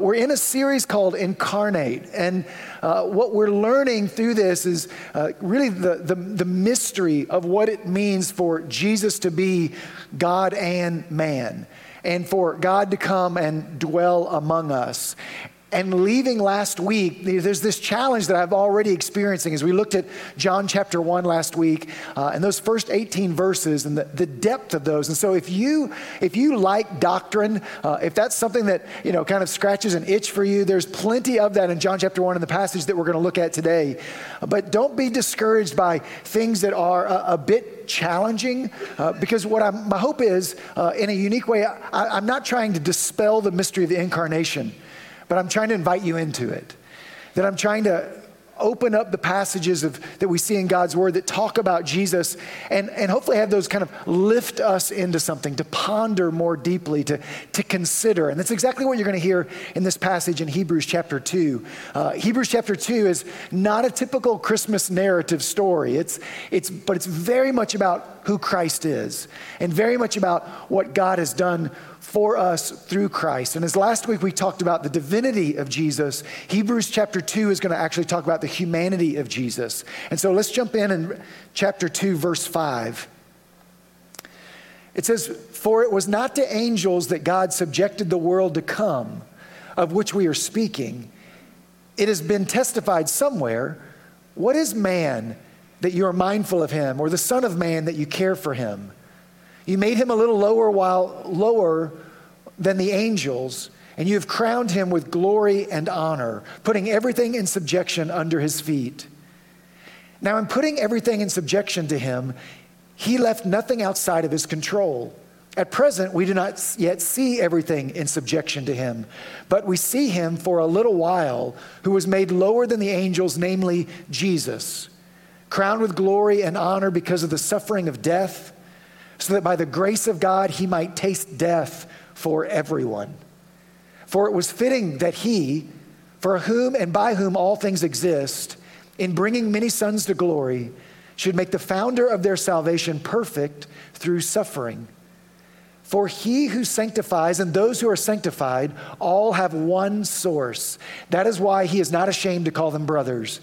We're in a series called Incarnate, and uh, what we're learning through this is uh, really the, the, the, mystery of what it means for Jesus to be God and man, and for God to come and dwell among us and leaving last week, there's this challenge that I've already experiencing as we looked at John chapter 1 last week uh, and those first 18 verses and the, the depth of those. And so if you if you like doctrine, uh, if that's something that you know kind of scratches an itch for you, there's plenty of that in John chapter 1 in the passage that we're going to look at today. But don't be discouraged by things that are a, a bit challenging uh, because what I'm, my hope is, uh, in a unique way, I, I'm not trying to dispel the mystery of the incarnation but I'm trying to invite you into it. That I'm trying to open up the passages of, that we see in God's Word that talk about Jesus and, and hopefully have those kind of lift us into something, to ponder more deeply, to, to consider. And that's exactly what you're going to hear in this passage in Hebrews chapter 2. Uh, Hebrews chapter 2 is not a typical Christmas narrative story, it's, it's, but it's very much about who Christ is and very much about what God has done for us through Christ. And as last week we talked about the divinity of Jesus, Hebrews chapter 2 is going to actually talk about the humanity of Jesus. And so let's jump in in chapter 2, verse 5. It says, For it was not to angels that God subjected the world to come, of which we are speaking. It has been testified somewhere. What is man that you are mindful of him, or the Son of Man that you care for him? You made him a little lower while lower than the angels, and you have crowned him with glory and honor, putting everything in subjection under his feet. Now, in putting everything in subjection to him, he left nothing outside of his control. At present, we do not yet see everything in subjection to him, but we see him for a little while, who was made lower than the angels, namely Jesus, crowned with glory and honor because of the suffering of death so that by the grace of God he might taste death for everyone. For it was fitting that he, for whom and by whom all things exist, in bringing many sons to glory, should make the founder of their salvation perfect through suffering. For he who sanctifies and those who are sanctified all have one source. That is why he is not ashamed to call them brothers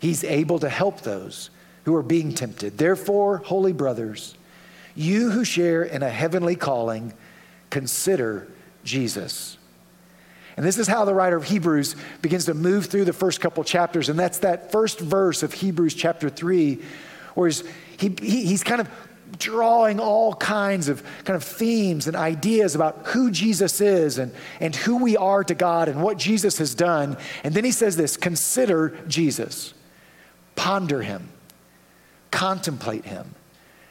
he's able to help those who are being tempted. Therefore, holy brothers, you who share in a heavenly calling, consider Jesus. And this is how the writer of Hebrews begins to move through the first couple chapters. And that's that first verse of Hebrews chapter 3, where he's, he, he's kind of drawing all kinds of kind of themes and ideas about who Jesus is and, and who we are to God and what Jesus has done. And then he says this consider Jesus, ponder him, contemplate him.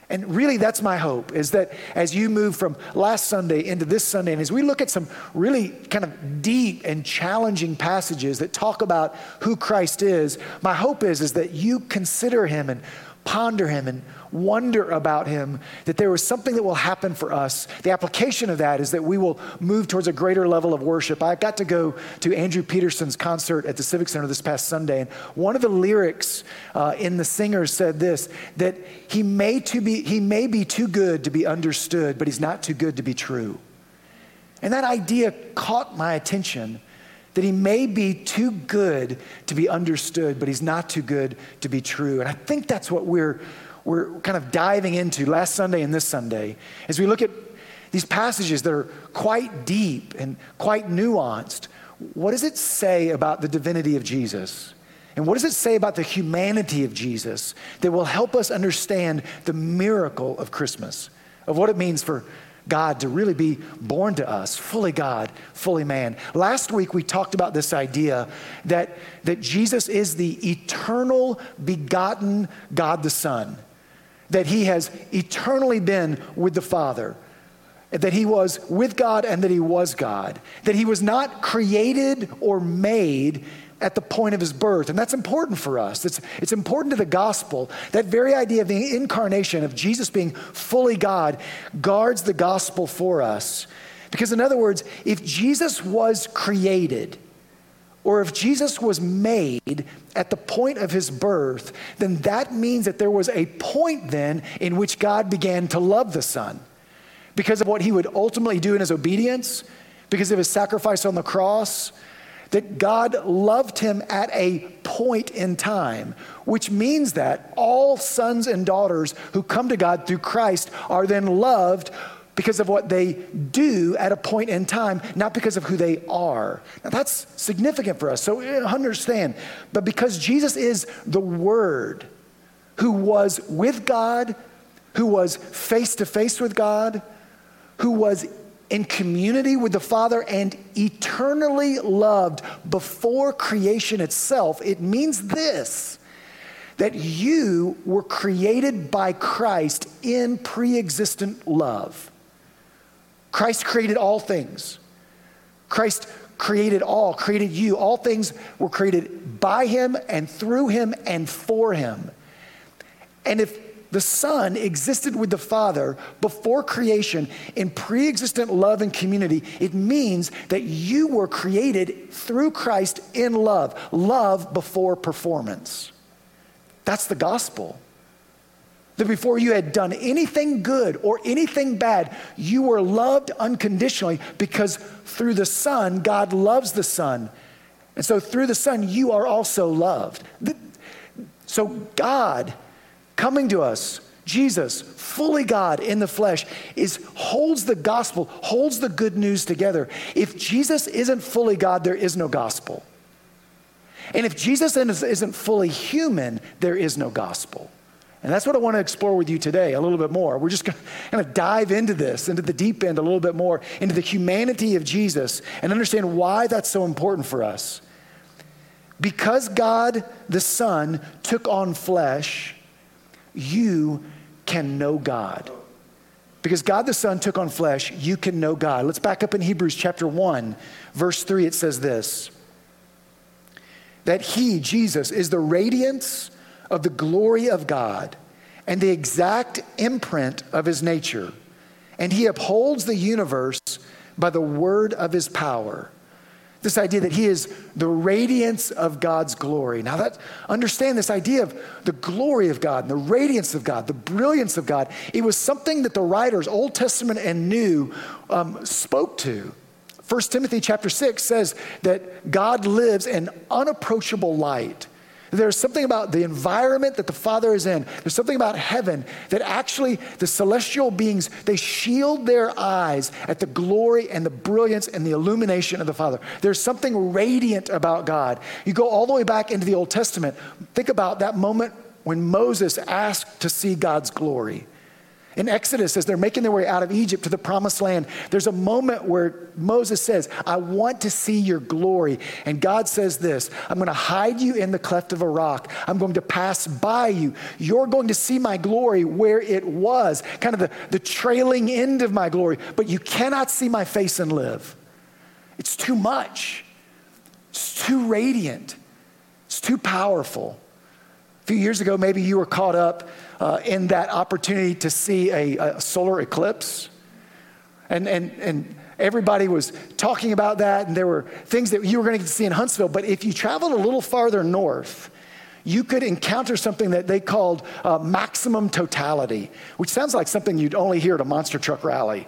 And really, that's my hope is that as you move from last Sunday into this Sunday, and as we look at some really kind of deep and challenging passages that talk about who Christ is, my hope is, is that you consider him and ponder him and wonder about him, that there is something that will happen for us. The application of that is that we will move towards a greater level of worship. I got to go to Andrew Peterson's concert at the Civic Center this past Sunday, and one of the lyrics uh, in the singer said this that he may, to be, he may be too good to be understood, but he's not too good to be true. And that idea caught my attention that he may be too good to be understood, but he's not too good to be true. And I think that's what we're, we're kind of diving into last Sunday and this Sunday as we look at these passages that are quite deep and quite nuanced, what does it say about the divinity of Jesus? And what does it say about the humanity of Jesus that will help us understand the miracle of Christmas, of what it means for God to really be born to us, fully God, fully man. Last week we talked about this idea that, that Jesus is the eternal begotten God the Son, that he has eternally been with the Father that he was with God and that he was God, that he was not created or made at the point of his birth. And that's important for us. It's, it's important to the gospel. That very idea of the incarnation, of Jesus being fully God, guards the gospel for us. Because, in other words, if Jesus was created, or if Jesus was made at the point of his birth, then that means that there was a point then in which God began to love the Son. Because of what he would ultimately do in his obedience, because of his sacrifice on the cross, that God loved him at a point in time, which means that all sons and daughters who come to God through Christ are then loved because of what they do at a point in time, not because of who they are. Now that's significant for us. So uh, understand, but because Jesus is the Word who was with God, who was face to face with God, who was in community with the Father and eternally loved before creation itself, it means this that you were created by Christ in pre existent love. Christ created all things. Christ created all, created you. All things were created by him and through him and for him. And if the Son existed with the Father before creation in pre existent love and community, it means that you were created through Christ in love, love before performance. That's the gospel. That before you had done anything good or anything bad, you were loved unconditionally because through the Son, God loves the Son. And so through the Son, you are also loved. So God coming to us, Jesus, fully God in the flesh, is holds the gospel, holds the good news together. If Jesus isn't fully God, there is no gospel. And if Jesus isn't fully human, there is no gospel. And that's what I want to explore with you today a little bit more. We're just going to kind of dive into this, into the deep end a little bit more, into the humanity of Jesus, and understand why that's so important for us. Because God the Son took on flesh, you can know God. Because God the Son took on flesh, you can know God. Let's back up in Hebrews chapter 1, verse 3. It says this that He, Jesus, is the radiance of the glory of God and the exact imprint of His nature. And He upholds the universe by the word of His power. This idea that he is the radiance of God's glory. Now that understand this idea of the glory of God and the radiance of God, the brilliance of God. It was something that the writers, Old Testament and New, um, spoke to. 1 Timothy chapter 6 says that God lives in unapproachable light. There's something about the environment that the Father is in. There's something about heaven that actually the celestial beings, they shield their eyes at the glory and the brilliance and the illumination of the Father. There's something radiant about God. You go all the way back into the Old Testament. Think about that moment when Moses asked to see God's glory. In Exodus, as they're making their way out of Egypt to the promised land, there's a moment where Moses says, I want to see your glory. And God says this I'm going to hide you in the cleft of a rock. I'm going to pass by you. You're going to see my glory where it was, kind of the, the trailing end of my glory, but you cannot see my face and live. It's too much, it's too radiant, it's too powerful. A few years ago, maybe you were caught up uh, in that opportunity to see a, a solar eclipse. And, and, and everybody was talking about that, and there were things that you were going to see in Huntsville. But if you traveled a little farther north, you could encounter something that they called uh, maximum totality, which sounds like something you'd only hear at a monster truck rally.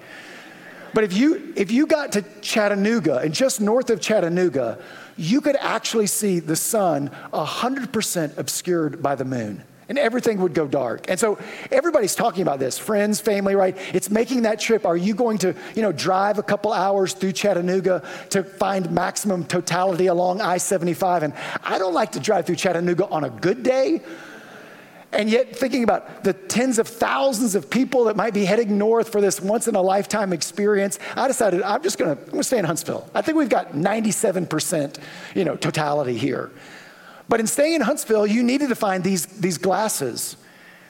But if you, if you got to Chattanooga and just north of Chattanooga, you could actually see the sun 100% obscured by the moon. And everything would go dark. And so everybody's talking about this, friends, family, right? It's making that trip. Are you going to, you know, drive a couple hours through Chattanooga to find maximum totality along I-75? And I don't like to drive through Chattanooga on a good day. And yet, thinking about the tens of thousands of people that might be heading north for this once in a lifetime experience, I decided I'm just gonna, I'm gonna stay in Huntsville. I think we've got 97%, you know, totality here. But in staying in Huntsville, you needed to find these, these glasses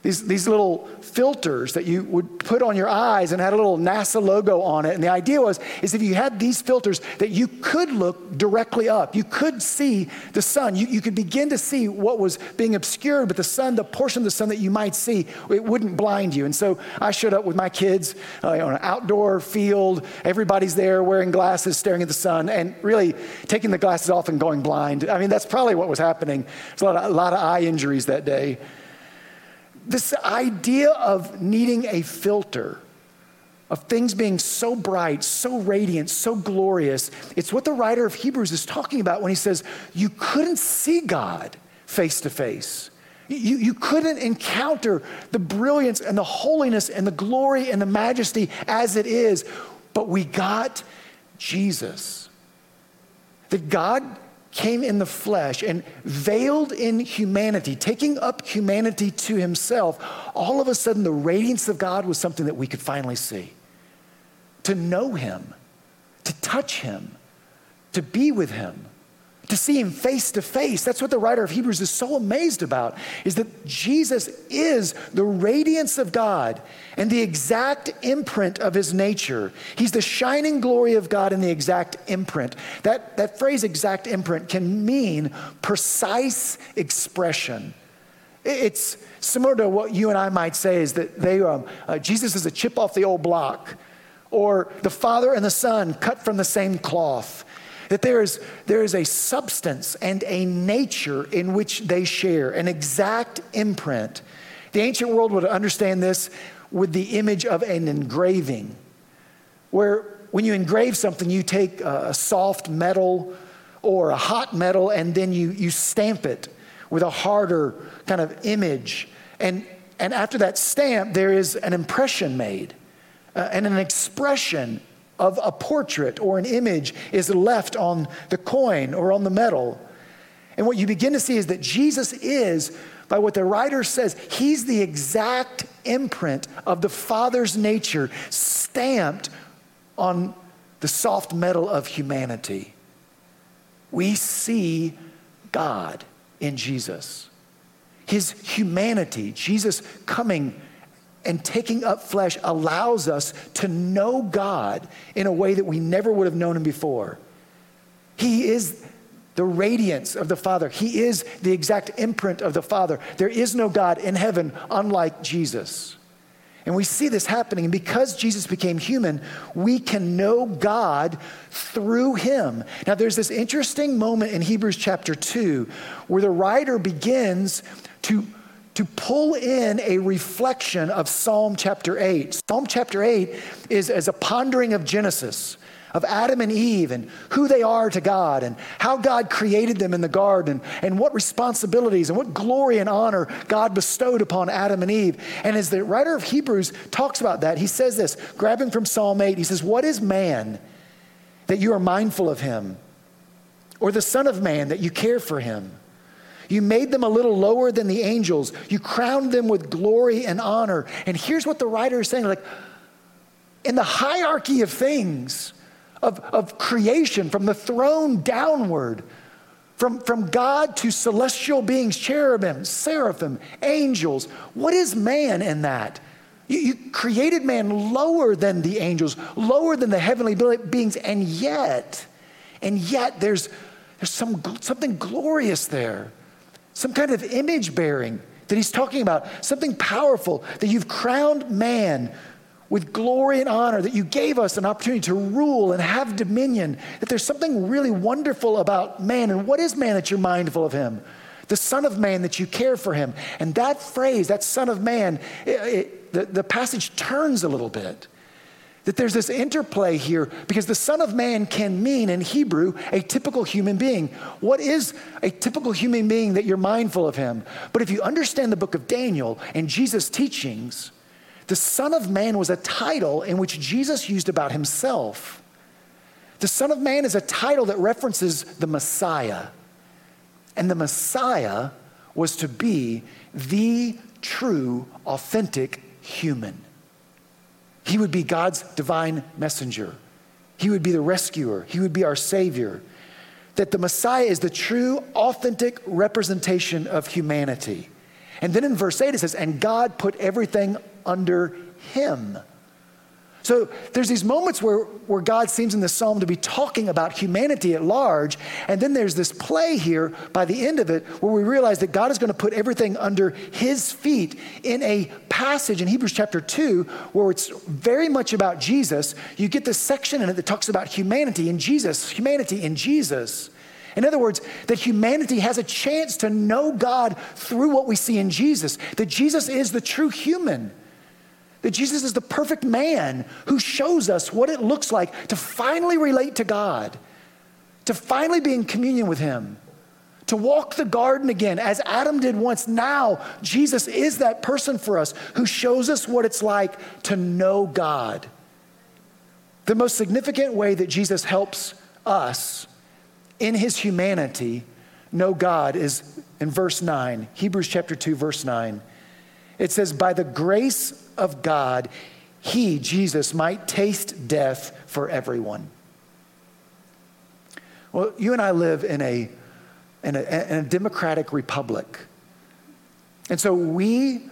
these, these little filters that you would put on your eyes and had a little NASA logo on it. And the idea was, is if you had these filters that you could look directly up, you could see the sun. You, you could begin to see what was being obscured, but the sun, the portion of the sun that you might see, it wouldn't blind you. And so I showed up with my kids uh, on an outdoor field. Everybody's there wearing glasses, staring at the sun, and really taking the glasses off and going blind. I mean, that's probably what was happening. There's a lot of, a lot of eye injuries that day this idea of needing a filter, of things being so bright, so radiant, so glorious, it's what the writer of Hebrews is talking about when he says, You couldn't see God face to face. You, you couldn't encounter the brilliance and the holiness and the glory and the majesty as it is, but we got Jesus. That God came in the flesh and veiled in humanity, taking up humanity to himself, all of a sudden the radiance of God was something that we could finally see. To know him, to touch him, to be with him to see him face to face. That's what the writer of Hebrews is so amazed about is that Jesus is the radiance of God and the exact imprint of his nature. He's the shining glory of God and the exact imprint. That, that phrase exact imprint can mean precise expression. It's similar to what you and I might say is that they, um, uh, Jesus is a chip off the old block, or the Father and the Son cut from the same cloth that there is, there is a substance and a nature in which they share, an exact imprint. The ancient world would understand this with the image of an engraving, where when you engrave something, you take a soft metal or a hot metal and then you, you stamp it with a harder kind of image. And, and after that stamp, there is an impression made uh, and an expression of a portrait or an image is left on the coin or on the metal. And what you begin to see is that Jesus is, by what the writer says, he's the exact imprint of the Father's nature stamped on the soft metal of humanity. We see God in Jesus. His humanity, Jesus coming and taking up flesh allows us to know God in a way that we never would have known him before. He is the radiance of the Father, He is the exact imprint of the Father. There is no God in heaven unlike Jesus. And we see this happening. And because Jesus became human, we can know God through him. Now, there's this interesting moment in Hebrews chapter 2 where the writer begins to to pull in a reflection of Psalm chapter 8. Psalm chapter 8 is as a pondering of Genesis, of Adam and Eve and who they are to God and how God created them in the garden and what responsibilities and what glory and honor God bestowed upon Adam and Eve. And as the writer of Hebrews talks about that, he says this, grabbing from Psalm 8, he says, What is man that you are mindful of him? Or the Son of Man that you care for him? You made them a little lower than the angels. You crowned them with glory and honor. And here's what the writer is saying like, in the hierarchy of things, of, of creation, from the throne downward, from, from God to celestial beings, cherubim, seraphim, angels, what is man in that? You, you created man lower than the angels, lower than the heavenly beings, and yet, and yet there's, there's some, something glorious there some kind of image bearing that he's talking about, something powerful that you've crowned man with glory and honor, that you gave us an opportunity to rule and have dominion, that there's something really wonderful about man. And what is man that you're mindful of him? The Son of Man that you care for him. And that phrase, that Son of Man, it, it, the, the passage turns a little bit. That there's this interplay here because the Son of Man can mean in Hebrew a typical human being. What is a typical human being that you're mindful of him? But if you understand the book of Daniel and Jesus' teachings, the Son of Man was a title in which Jesus used about himself. The Son of Man is a title that references the Messiah. And the Messiah was to be the true, authentic human. He would be God's divine messenger. He would be the rescuer. He would be our Savior. That the Messiah is the true, authentic representation of humanity. And then in verse 8 it says, And God put everything under him. So there's these moments where, where God seems in the psalm to be talking about humanity at large. And then there's this play here by the end of it where we realize that God is going to put everything under his feet in a passage in Hebrews chapter 2 where it's very much about Jesus. You get this section in it that talks about humanity in Jesus, humanity in Jesus. In other words, that humanity has a chance to know God through what we see in Jesus, that Jesus is the true human. That Jesus is the perfect man who shows us what it looks like to finally relate to God, to finally be in communion with Him, to walk the garden again as Adam did once. Now, Jesus is that person for us who shows us what it's like to know God. The most significant way that Jesus helps us in His humanity know God is in verse 9, Hebrews chapter 2, verse 9. It says, By the grace of God, he, Jesus, might taste death for everyone. Well, you and I live in a, in a, in a democratic republic. And so we,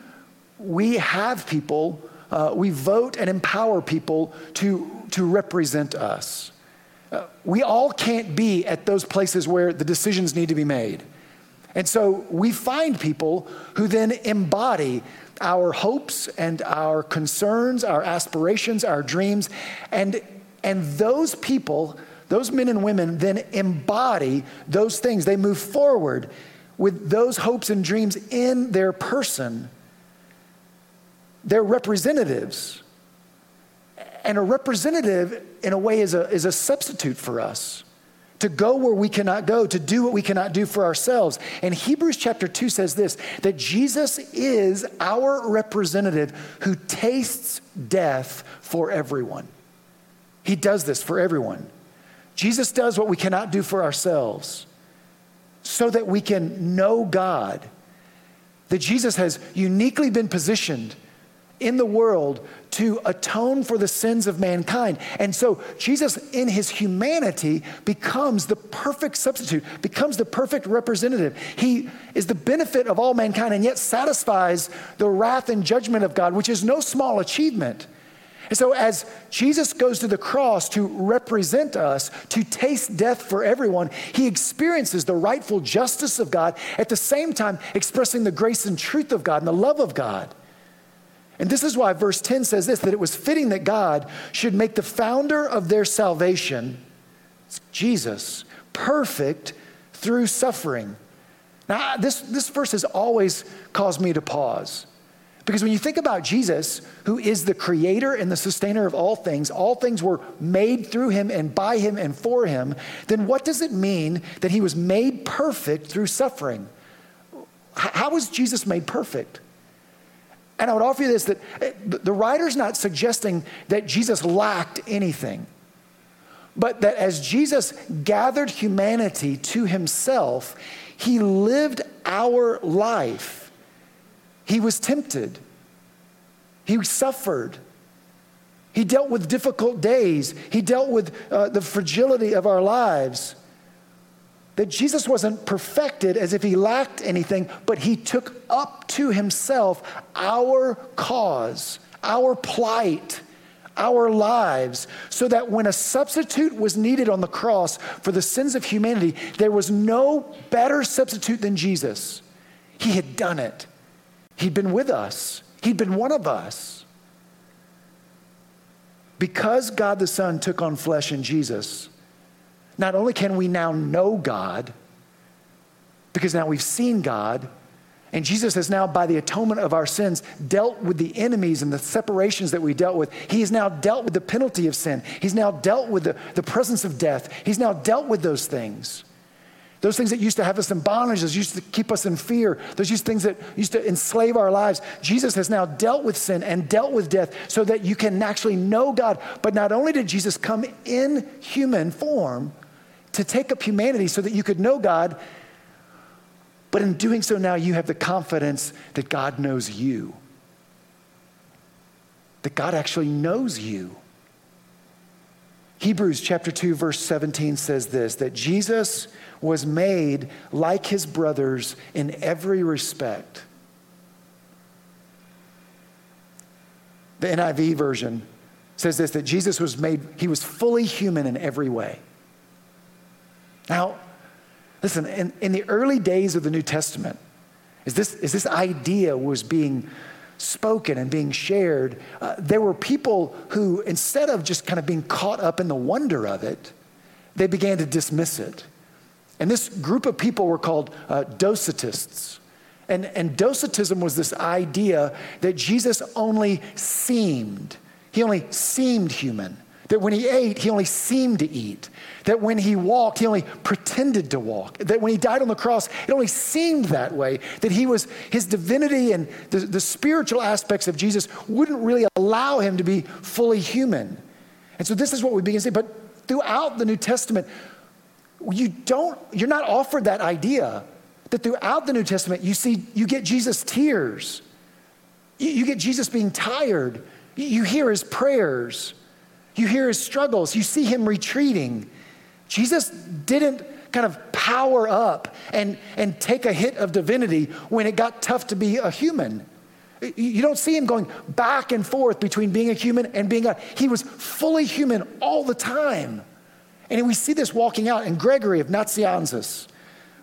we have people, uh, we vote and empower people to, to represent us. Uh, we all can't be at those places where the decisions need to be made. And so we find people who then embody our hopes and our concerns, our aspirations, our dreams. And, and those people, those men and women, then embody those things. They move forward with those hopes and dreams in their person. They're representatives. And a representative, in a way, is a, is a substitute for us to go where we cannot go, to do what we cannot do for ourselves. And Hebrews chapter 2 says this that Jesus is our representative who tastes death for everyone. He does this for everyone. Jesus does what we cannot do for ourselves so that we can know God. That Jesus has uniquely been positioned in the world to atone for the sins of mankind. And so Jesus, in his humanity, becomes the perfect substitute, becomes the perfect representative. He is the benefit of all mankind and yet satisfies the wrath and judgment of God, which is no small achievement. And so, as Jesus goes to the cross to represent us, to taste death for everyone, he experiences the rightful justice of God, at the same time expressing the grace and truth of God and the love of God. And this is why verse 10 says this that it was fitting that God should make the founder of their salvation, Jesus, perfect through suffering. Now, this, this verse has always caused me to pause. Because when you think about Jesus, who is the creator and the sustainer of all things, all things were made through him and by him and for him, then what does it mean that he was made perfect through suffering? How was Jesus made perfect? And I would offer you this that eh, the writer's not suggesting that Jesus lacked anything, but that as Jesus gathered humanity to himself, he lived our life. He was tempted, he suffered. He dealt with difficult days. He dealt with uh, the fragility of our lives that Jesus wasn't perfected as if he lacked anything, but he took up to himself our cause, our plight, our lives, so that when a substitute was needed on the cross for the sins of humanity, there was no better substitute than Jesus. He had done it, he'd been with us, he'd been one of us. Because God the Son took on flesh in Jesus, not only can we now know God, because now we've seen God, And Jesus has now, by the atonement of our sins, dealt with the enemies and the separations that we dealt with. He has now dealt with the penalty of sin. He's now dealt with the, the presence of death. He's now dealt with those things. Those things that used to have us in bondage, those used to keep us in fear, those used things that used to enslave our lives. Jesus has now dealt with sin and dealt with death so that you can actually know God. But not only did Jesus come in human form to take up humanity so that you could know God, but in doing so now you have the confidence that God knows you. That God actually knows you. Hebrews chapter 2 verse 17 says this that Jesus was made like his brothers in every respect. The NIV version says this that Jesus was made, he was fully human in every way. Now, listen, in, in the early days of the New Testament, as this, as this idea was being spoken and being shared, uh, there were people who, instead of just kind of being caught up in the wonder of it, they began to dismiss it. And this group of people were called uh, Docetists. And, and Docetism was this idea that Jesus only seemed, he only seemed human. That when he ate, he only seemed to eat. That when he walked, he only pretended to walk. That when he died on the cross, it only seemed that way. That he was, his divinity and the, the spiritual aspects of Jesus wouldn't really allow him to be fully human. And so this is what we begin to see. But throughout the New Testament, you don't, you're not offered that idea that throughout the New Testament, you see, you get Jesus' tears. You, get Jesus being tired. You hear his prayers. You hear his struggles. You see him retreating. Jesus didn't kind of power up and, and take a hit of divinity when it got tough to be a human. You don't see him going back and forth between being a human and being God. He was fully human all the time. And we see this walking out. in Gregory of Nazianzus,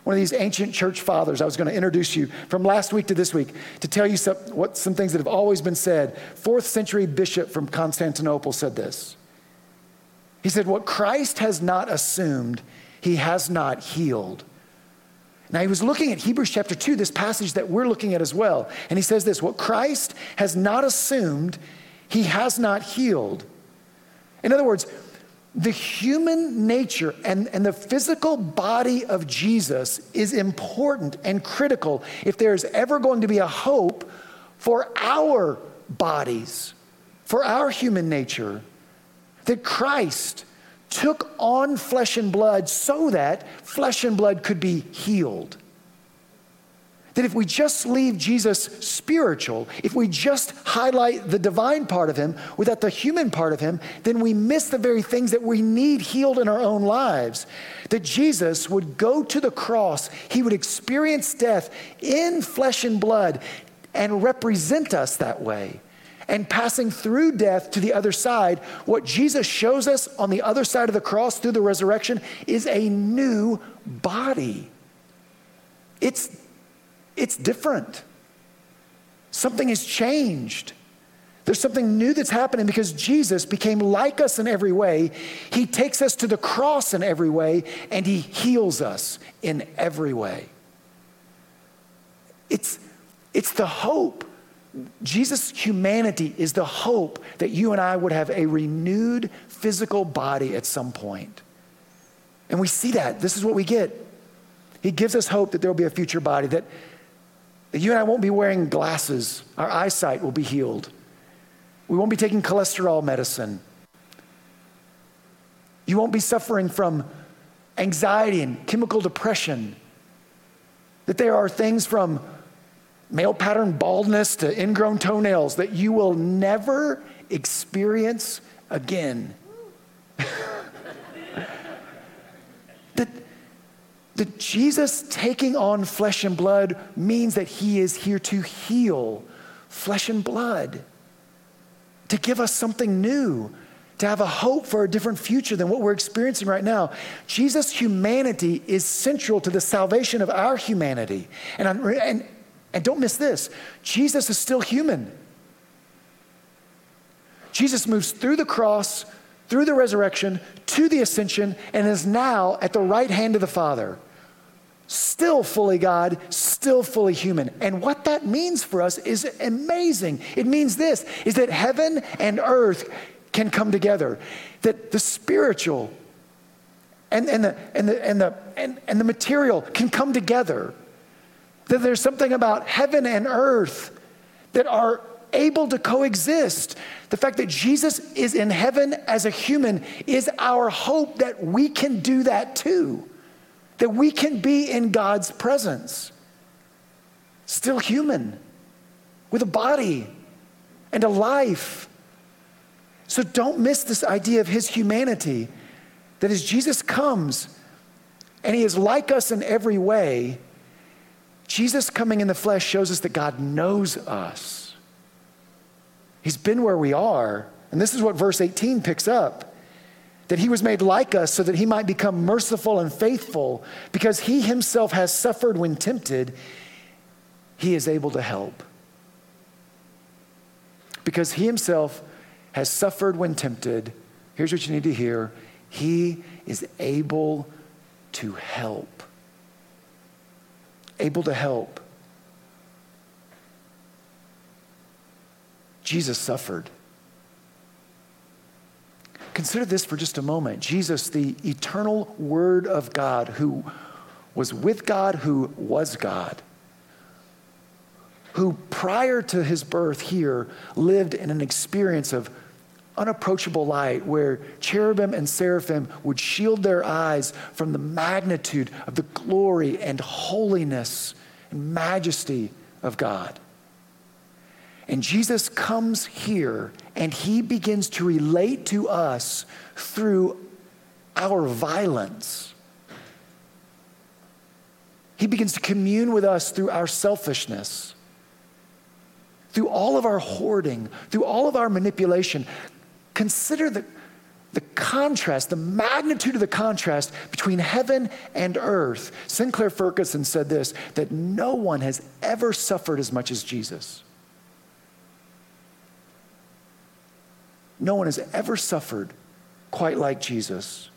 one of these ancient church fathers, I was going to introduce you from last week to this week to tell you some, what, some things that have always been said. Fourth century bishop from Constantinople said this. He said, What Christ has not assumed, he has not healed. Now, he was looking at Hebrews chapter 2, this passage that we're looking at as well. And he says this What Christ has not assumed, he has not healed. In other words, the human nature and, and the physical body of Jesus is important and critical if there's ever going to be a hope for our bodies, for our human nature, that Christ took on flesh and blood so that flesh and blood could be healed. That if we just leave Jesus spiritual, if we just highlight the divine part of him without the human part of him, then we miss the very things that we need healed in our own lives. That Jesus would go to the cross, he would experience death in flesh and blood and represent us that way. And passing through death to the other side, what Jesus shows us on the other side of the cross through the resurrection is a new body. It's it's different. Something has changed. There's something new that's happening because Jesus became like us in every way. He takes us to the cross in every way, and He heals us in every way. It's, it's the hope. Jesus' humanity is the hope that you and I would have a renewed physical body at some point. And we see that. This is what we get. He gives us hope that there will be a future body, that you and I won't be wearing glasses. Our eyesight will be healed. We won't be taking cholesterol medicine. You won't be suffering from anxiety and chemical depression. That there are things from male pattern baldness to ingrown toenails that you will never experience again. That Jesus taking on flesh and blood means that he is here to heal flesh and blood, to give us something new, to have a hope for a different future than what we're experiencing right now. Jesus' humanity is central to the salvation of our humanity. And, and, and don't miss this Jesus is still human. Jesus moves through the cross, through the resurrection, to the ascension, and is now at the right hand of the Father still fully God, still fully human. And what that means for us is amazing. It means this is that heaven and earth can come together. That the spiritual and, and, the, and, the, and, the, and, and the material can come together. That there's something about heaven and earth that are able to coexist. The fact that Jesus is in heaven as a human is our hope that we can do that too, that we can be in God's presence, still human, with a body and a life. So don't miss this idea of his humanity, that as Jesus comes and he is like us in every way, Jesus coming in the flesh shows us that God knows us. He's been where we are. And this is what verse 18 picks up that he was made like us so that he might become merciful and faithful because he himself has suffered when tempted, he is able to help. Because he himself has suffered when tempted, here's what you need to hear he is able to help. Able to help. Jesus suffered. Consider this for just a moment. Jesus, the eternal Word of God, who was with God, who was God, who prior to his birth here lived in an experience of unapproachable light where cherubim and seraphim would shield their eyes from the magnitude of the glory and holiness and majesty of God. And Jesus comes here and he begins to relate to us through our violence. He begins to commune with us through our selfishness, through all of our hoarding, through all of our manipulation. Consider the, the contrast, the magnitude of the contrast between heaven and earth. Sinclair Ferguson said this that no one has ever suffered as much as Jesus. No one has ever suffered quite like Jesus.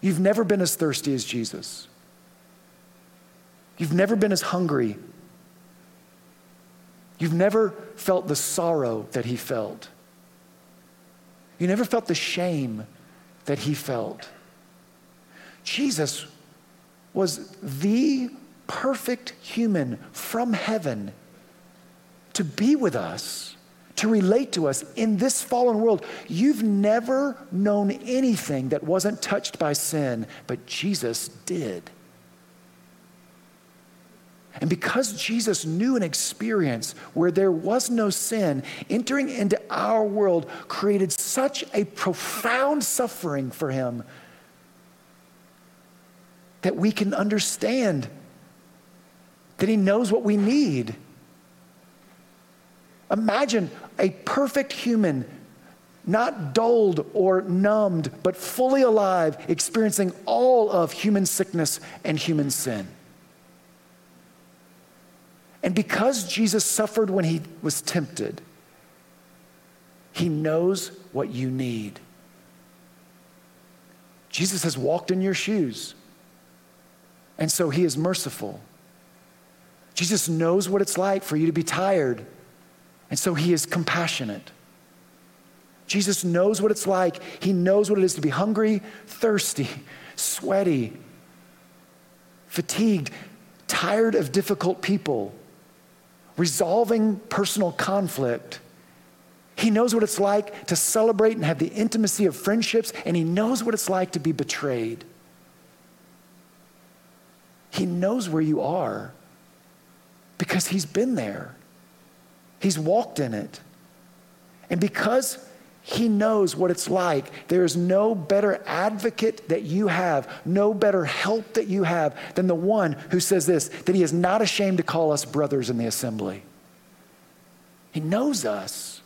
You've never been as thirsty as Jesus. You've never been as hungry. You've never felt the sorrow that he felt. You never felt the shame that he felt. Jesus was the perfect human from heaven to be with us to relate to us in this fallen world. You've never known anything that wasn't touched by sin, but Jesus did. And because Jesus knew an experience where there was no sin, entering into our world created such a profound suffering for him that we can understand that he knows what we need. Imagine a perfect human, not dulled or numbed, but fully alive, experiencing all of human sickness and human sin. And because Jesus suffered when he was tempted, he knows what you need. Jesus has walked in your shoes, and so he is merciful. Jesus knows what it's like for you to be tired and so he is compassionate. Jesus knows what it's like. He knows what it is to be hungry, thirsty, sweaty, fatigued, tired of difficult people, resolving personal conflict. He knows what it's like to celebrate and have the intimacy of friendships, and he knows what it's like to be betrayed. He knows where you are because he's been there. He's walked in it. And because he knows what it's like, there is no better advocate that you have, no better help that you have than the one who says this that he is not ashamed to call us brothers in the assembly. He knows us.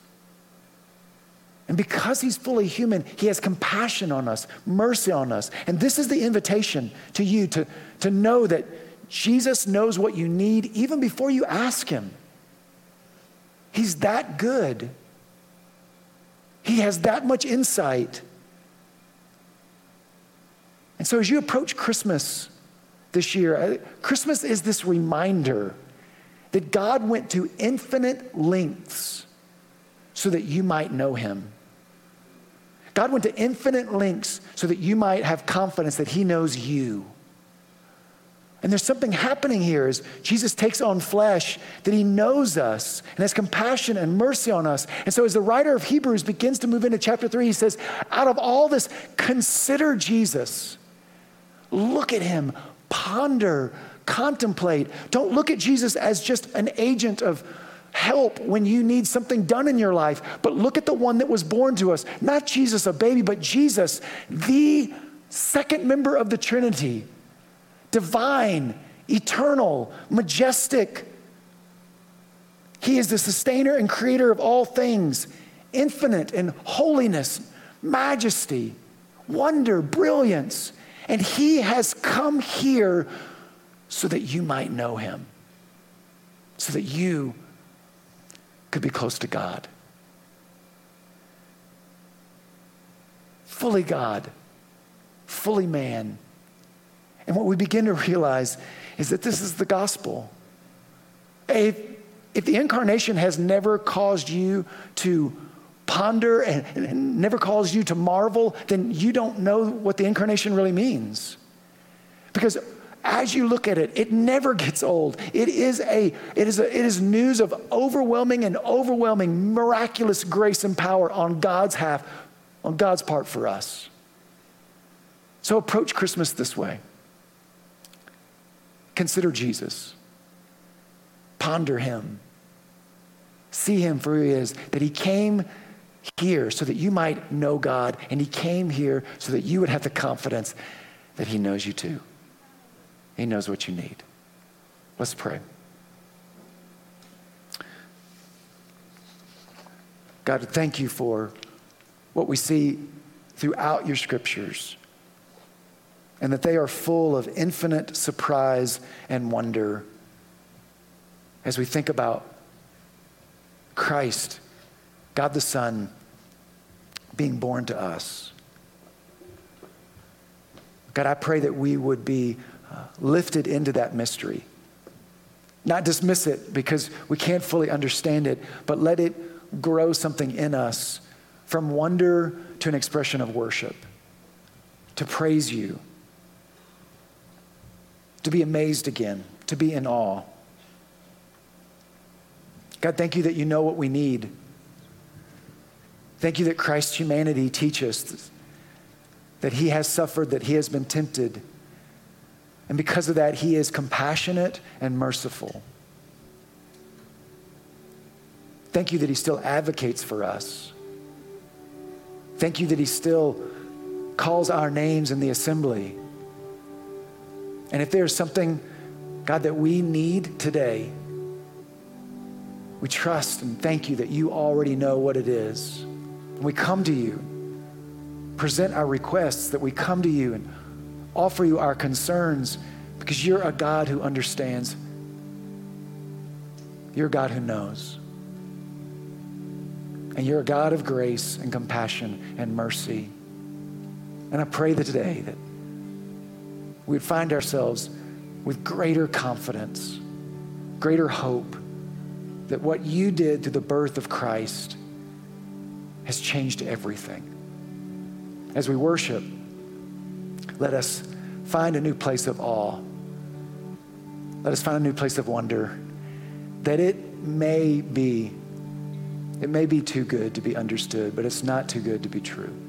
And because he's fully human, he has compassion on us, mercy on us. And this is the invitation to you to, to know that Jesus knows what you need even before you ask him. He's that good. He has that much insight. And so, as you approach Christmas, this year. Christmas is this reminder that God went to infinite lengths so that you might know him. God went to infinite lengths so that you might have confidence that he knows you. And there's something happening here as Jesus takes on flesh, that he knows us and has compassion and mercy on us. And so, as the writer of Hebrews begins to move into chapter three, he says, Out of all this, consider Jesus. Look at him, ponder, contemplate. Don't look at Jesus as just an agent of help when you need something done in your life, but look at the one that was born to us. Not Jesus, a baby, but Jesus, the second member of the Trinity divine, eternal, majestic. He is the sustainer and creator of all things, infinite in holiness, majesty, wonder, brilliance. And He has come here so that you might know Him, so that you could be close to God. Fully God, fully man and what we begin to realize is that this is the gospel. If, if the incarnation has never caused you to ponder and, and never caused you to marvel, then you don't know what the incarnation really means. Because as you look at it, it never gets old. It is a, it is a, it is news of overwhelming and overwhelming miraculous grace and power on God's half, on God's part for us. So approach Christmas this way. Consider Jesus. Ponder him. See him for who he is, that he came here so that you might know God, and he came here so that you would have the confidence that he knows you too. He knows what you need. Let's pray. God, thank you for what we see throughout your scriptures and that they are full of infinite surprise and wonder as we think about Christ, God the Son, being born to us. God, I pray that we would be uh, lifted into that mystery. Not dismiss it because we can't fully understand it, but let it grow something in us from wonder to an expression of worship, to praise you to be amazed again, to be in awe. God, thank you that you know what we need. Thank you that Christ's humanity teaches that he has suffered, that he has been tempted. And because of that, he is compassionate and merciful. Thank you that he still advocates for us. Thank you that he still calls our names in the assembly. And if there's something, God, that we need today, we trust and thank you that you already know what it is. And we come to you, present our requests, that we come to you and offer you our concerns because you're a God who understands. You're a God who knows. And you're a God of grace and compassion and mercy. And I pray that today that we'd find ourselves with greater confidence, greater hope that what you did through the birth of Christ has changed everything. As we worship, let us find a new place of awe. Let us find a new place of wonder that it may be, it may be too good to be understood, but it's not too good to be true.